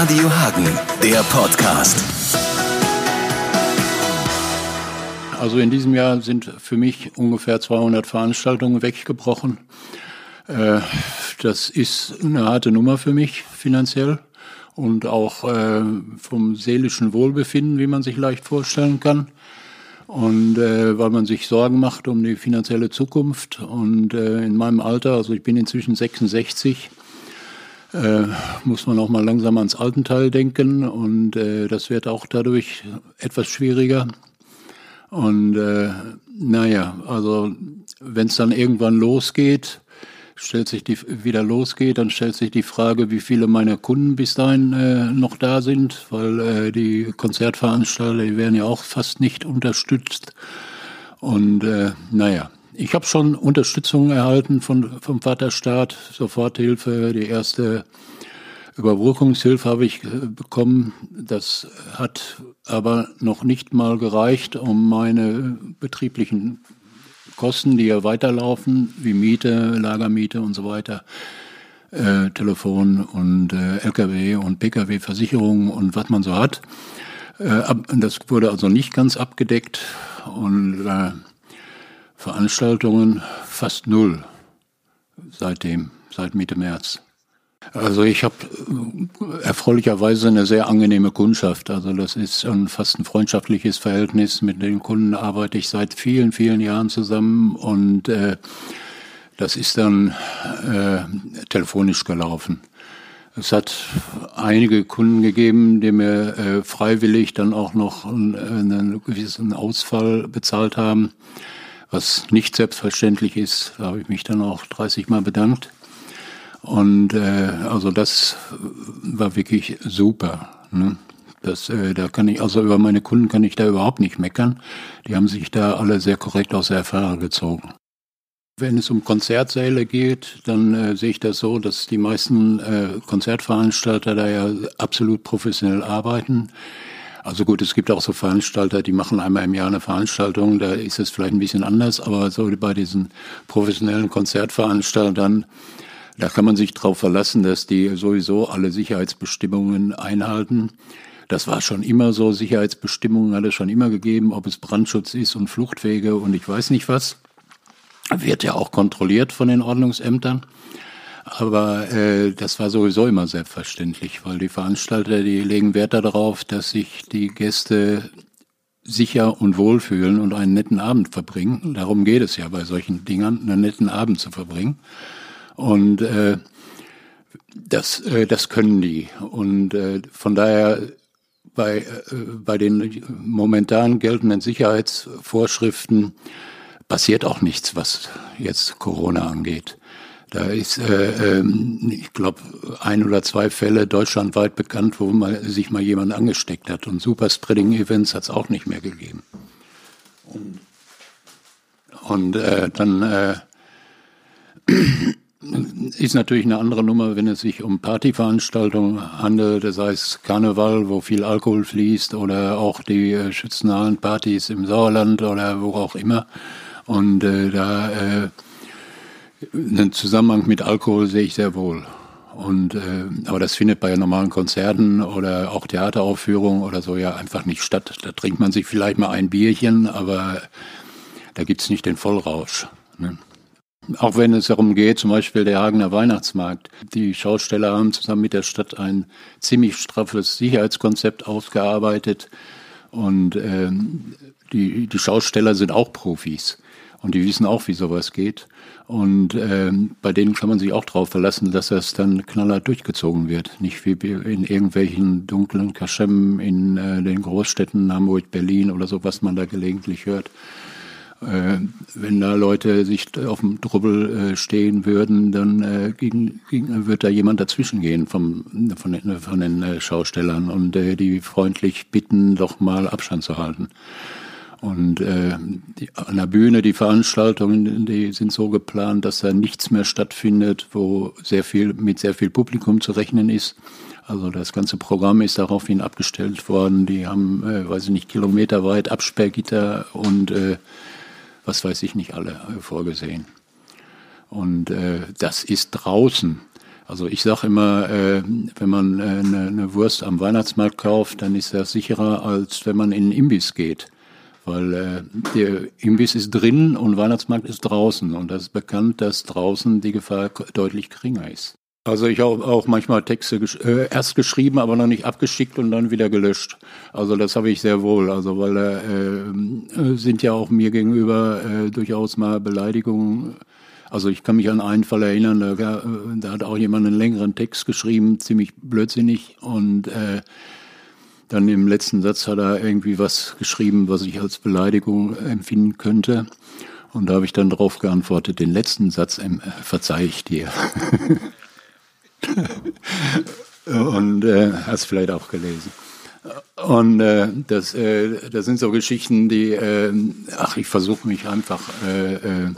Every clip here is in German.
Radio Hagen, der Podcast. Also in diesem Jahr sind für mich ungefähr 200 Veranstaltungen weggebrochen. Äh, das ist eine harte Nummer für mich finanziell und auch äh, vom seelischen Wohlbefinden, wie man sich leicht vorstellen kann. Und äh, weil man sich Sorgen macht um die finanzielle Zukunft. Und äh, in meinem Alter, also ich bin inzwischen 66, äh, muss man auch mal langsam ans Altenteil denken. Und äh, das wird auch dadurch etwas schwieriger. Und äh, naja, also wenn es dann irgendwann losgeht, stellt sich die wieder losgeht, dann stellt sich die Frage, wie viele meiner Kunden bis dahin äh, noch da sind, weil äh, die Konzertveranstalter, die werden ja auch fast nicht unterstützt. Und äh, naja, ich habe schon Unterstützung erhalten von, vom Vaterstaat, Soforthilfe, die erste Überbrückungshilfe habe ich äh, bekommen. Das hat aber noch nicht mal gereicht, um meine betrieblichen Kosten, die ja weiterlaufen, wie Miete, Lagermiete und so weiter, äh, Telefon und äh, Lkw und Pkw-Versicherung und was man so hat. Äh, das wurde also nicht ganz abgedeckt und äh, Veranstaltungen fast null seitdem, seit Mitte März. Also ich habe äh, erfreulicherweise eine sehr angenehme Kundschaft. Also das ist ein, fast ein freundschaftliches Verhältnis. Mit den Kunden arbeite ich seit vielen, vielen Jahren zusammen und äh, das ist dann äh, telefonisch gelaufen. Es hat einige Kunden gegeben, die mir äh, freiwillig dann auch noch einen, einen gewissen Ausfall bezahlt haben, was nicht selbstverständlich ist. Da habe ich mich dann auch 30 Mal bedankt. Und äh, also das war wirklich super. Ne? Das, äh, da kann ich, also über meine Kunden kann ich da überhaupt nicht meckern. Die haben sich da alle sehr korrekt aus der Affäre gezogen. Wenn es um Konzertsäle geht, dann äh, sehe ich das so, dass die meisten äh, Konzertveranstalter da ja absolut professionell arbeiten. Also gut, es gibt auch so Veranstalter, die machen einmal im Jahr eine Veranstaltung, da ist es vielleicht ein bisschen anders, aber so bei diesen professionellen Konzertveranstaltern, da kann man sich darauf verlassen, dass die sowieso alle Sicherheitsbestimmungen einhalten. Das war schon immer so. Sicherheitsbestimmungen hat es schon immer gegeben, ob es Brandschutz ist und Fluchtwege und ich weiß nicht was. Wird ja auch kontrolliert von den Ordnungsämtern. Aber äh, das war sowieso immer selbstverständlich, weil die Veranstalter, die legen Wert darauf, dass sich die Gäste sicher und wohl fühlen und einen netten Abend verbringen. Darum geht es ja bei solchen Dingern, einen netten Abend zu verbringen. Und äh, das, äh, das können die. Und äh, von daher bei, äh, bei den momentan geltenden Sicherheitsvorschriften passiert auch nichts, was jetzt Corona angeht. Da ist, äh, äh, ich glaube, ein oder zwei Fälle deutschlandweit bekannt, wo mal, sich mal jemand angesteckt hat. Und Superspreading-Events hat es auch nicht mehr gegeben. Und, und äh, dann äh, ist natürlich eine andere Nummer, wenn es sich um Partyveranstaltungen handelt, das heißt Karneval, wo viel Alkohol fließt oder auch die äh, schützennahen Partys im Sauerland oder wo auch immer. Und äh, da äh, einen Zusammenhang mit Alkohol sehe ich sehr wohl. Und äh, aber das findet bei normalen Konzerten oder auch Theateraufführungen oder so ja einfach nicht statt. Da trinkt man sich vielleicht mal ein Bierchen, aber da gibt's nicht den Vollrausch. Ne? Auch wenn es darum geht, zum Beispiel der Hagener Weihnachtsmarkt. Die Schausteller haben zusammen mit der Stadt ein ziemlich straffes Sicherheitskonzept ausgearbeitet. Und ähm, die, die Schausteller sind auch Profis. Und die wissen auch, wie sowas geht. Und ähm, bei denen kann man sich auch darauf verlassen, dass das dann knallhart durchgezogen wird. Nicht wie in irgendwelchen dunklen Kaschemmen in äh, den Großstädten Hamburg, Berlin oder so, was man da gelegentlich hört. Äh, wenn da Leute sich auf dem Drubbel äh, stehen würden, dann äh, gegen, gegen, wird da jemand dazwischen gehen vom, von den, von den äh, Schaustellern und äh, die freundlich bitten, doch mal Abstand zu halten. Und äh, die, an der Bühne, die Veranstaltungen, die sind so geplant, dass da nichts mehr stattfindet, wo sehr viel, mit sehr viel Publikum zu rechnen ist. Also das ganze Programm ist daraufhin abgestellt worden. Die haben, äh, weiß ich nicht, kilometerweit Absperrgitter und äh, was weiß ich nicht alle äh, vorgesehen. Und äh, das ist draußen. Also ich sage immer, äh, wenn man äh, eine, eine Wurst am Weihnachtsmarkt kauft, dann ist das sicherer, als wenn man in einen Imbiss geht. Weil äh, der Imbiss ist drin und Weihnachtsmarkt ist draußen. Und das ist bekannt, dass draußen die Gefahr deutlich geringer ist. Also ich habe auch manchmal Texte äh, erst geschrieben, aber noch nicht abgeschickt und dann wieder gelöscht. Also das habe ich sehr wohl. Also weil äh, äh, sind ja auch mir gegenüber äh, durchaus mal Beleidigungen also ich kann mich an einen Fall erinnern, da, da hat auch jemand einen längeren Text geschrieben, ziemlich blödsinnig und äh, dann im letzten Satz hat er irgendwie was geschrieben, was ich als Beleidigung empfinden könnte. Und da habe ich dann darauf geantwortet, den letzten Satz äh, verzeih ich dir. und äh, hast vielleicht auch gelesen. Und äh, das, äh, das sind so Geschichten, die, äh, ach, ich versuche mich einfach äh, äh,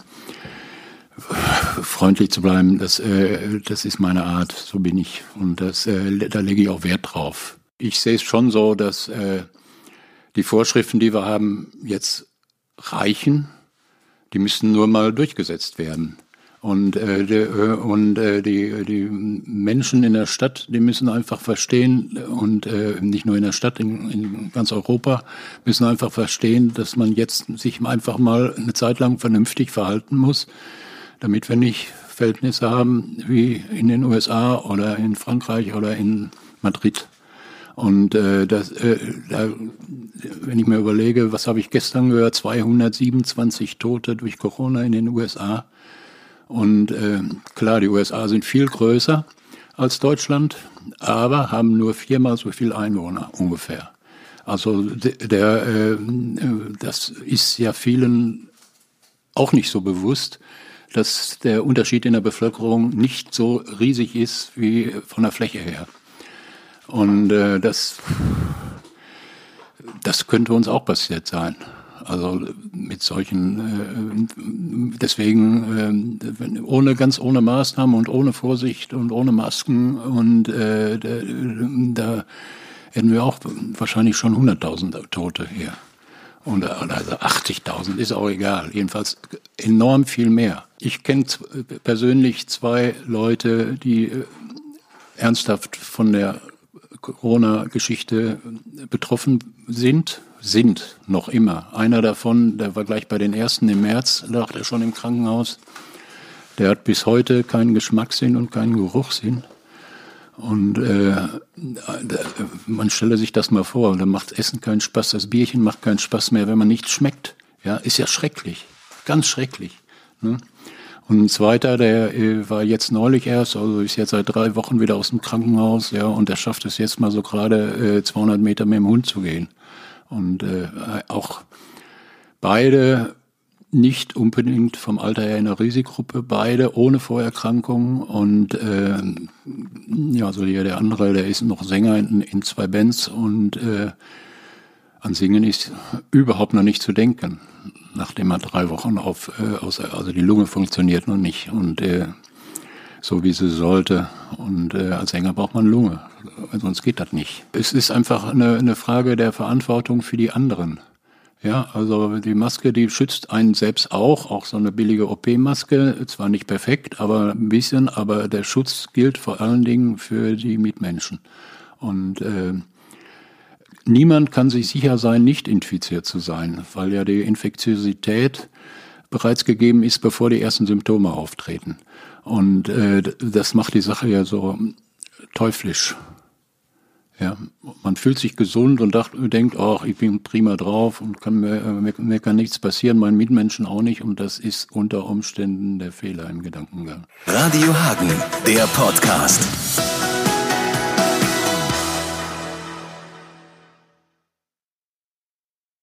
freundlich zu bleiben, das, äh, das ist meine Art, so bin ich. Und das, äh, da lege ich auch Wert drauf. Ich sehe es schon so, dass äh, die Vorschriften, die wir haben, jetzt reichen. Die müssen nur mal durchgesetzt werden. Und, äh, die, äh, und äh, die, die Menschen in der Stadt, die müssen einfach verstehen, und äh, nicht nur in der Stadt, in, in ganz Europa, müssen einfach verstehen, dass man jetzt sich einfach mal eine Zeit lang vernünftig verhalten muss damit wir nicht Verhältnisse haben wie in den USA oder in Frankreich oder in Madrid. Und äh, das, äh, da, wenn ich mir überlege, was habe ich gestern gehört, 227 Tote durch Corona in den USA. Und äh, klar, die USA sind viel größer als Deutschland, aber haben nur viermal so viel Einwohner ungefähr. Also der, äh, das ist ja vielen auch nicht so bewusst, dass der Unterschied in der Bevölkerung nicht so riesig ist wie von der Fläche her. Und äh, das, das könnte uns auch passiert sein. Also mit solchen, äh, deswegen äh, ohne ganz ohne Maßnahmen und ohne Vorsicht und ohne Masken und äh, da, hätten wir auch wahrscheinlich schon 100.000 Tote hier. Und also 80.000 ist auch egal. Jedenfalls enorm viel mehr. Ich kenne persönlich zwei Leute, die äh, ernsthaft von der Corona-Geschichte betroffen sind, sind noch immer. Einer davon, der war gleich bei den ersten im März, lag er schon im Krankenhaus. Der hat bis heute keinen Geschmackssinn und keinen Geruchssinn. Und äh, man stelle sich das mal vor, da macht Essen keinen Spaß, das Bierchen macht keinen Spaß mehr, wenn man nichts schmeckt. Ja, ist ja schrecklich, ganz schrecklich. Ne? Und ein zweiter, der äh, war jetzt neulich erst, also ist jetzt seit drei Wochen wieder aus dem Krankenhaus, ja, und der schafft es jetzt mal so gerade äh, 200 Meter mit dem Hund zu gehen. Und äh, auch beide nicht unbedingt vom Alter her in der Risikogruppe, beide ohne Vorerkrankungen und äh, ja, so hier der andere, der ist noch Sänger in, in zwei Bands und äh, an Singen ist überhaupt noch nicht zu denken, nachdem er drei Wochen auf, äh, außer, also die Lunge funktioniert noch nicht und äh, so wie sie sollte. Und äh, als Sänger braucht man Lunge, sonst geht das nicht. Es ist einfach eine, eine Frage der Verantwortung für die anderen. Ja, also die Maske, die schützt einen selbst auch, auch so eine billige OP-Maske, zwar nicht perfekt, aber ein bisschen, aber der Schutz gilt vor allen Dingen für die Mitmenschen. Und äh, niemand kann sich sicher sein, nicht infiziert zu sein, weil ja die Infektiosität bereits gegeben ist, bevor die ersten Symptome auftreten. Und äh, das macht die Sache ja so teuflisch. Ja, man fühlt sich gesund und dacht, denkt, ach, ich bin prima drauf und kann mir, mir, mir, kann nichts passieren, meinen Mitmenschen auch nicht und das ist unter Umständen der Fehler im Gedankengang. Radio Hagen, der Podcast.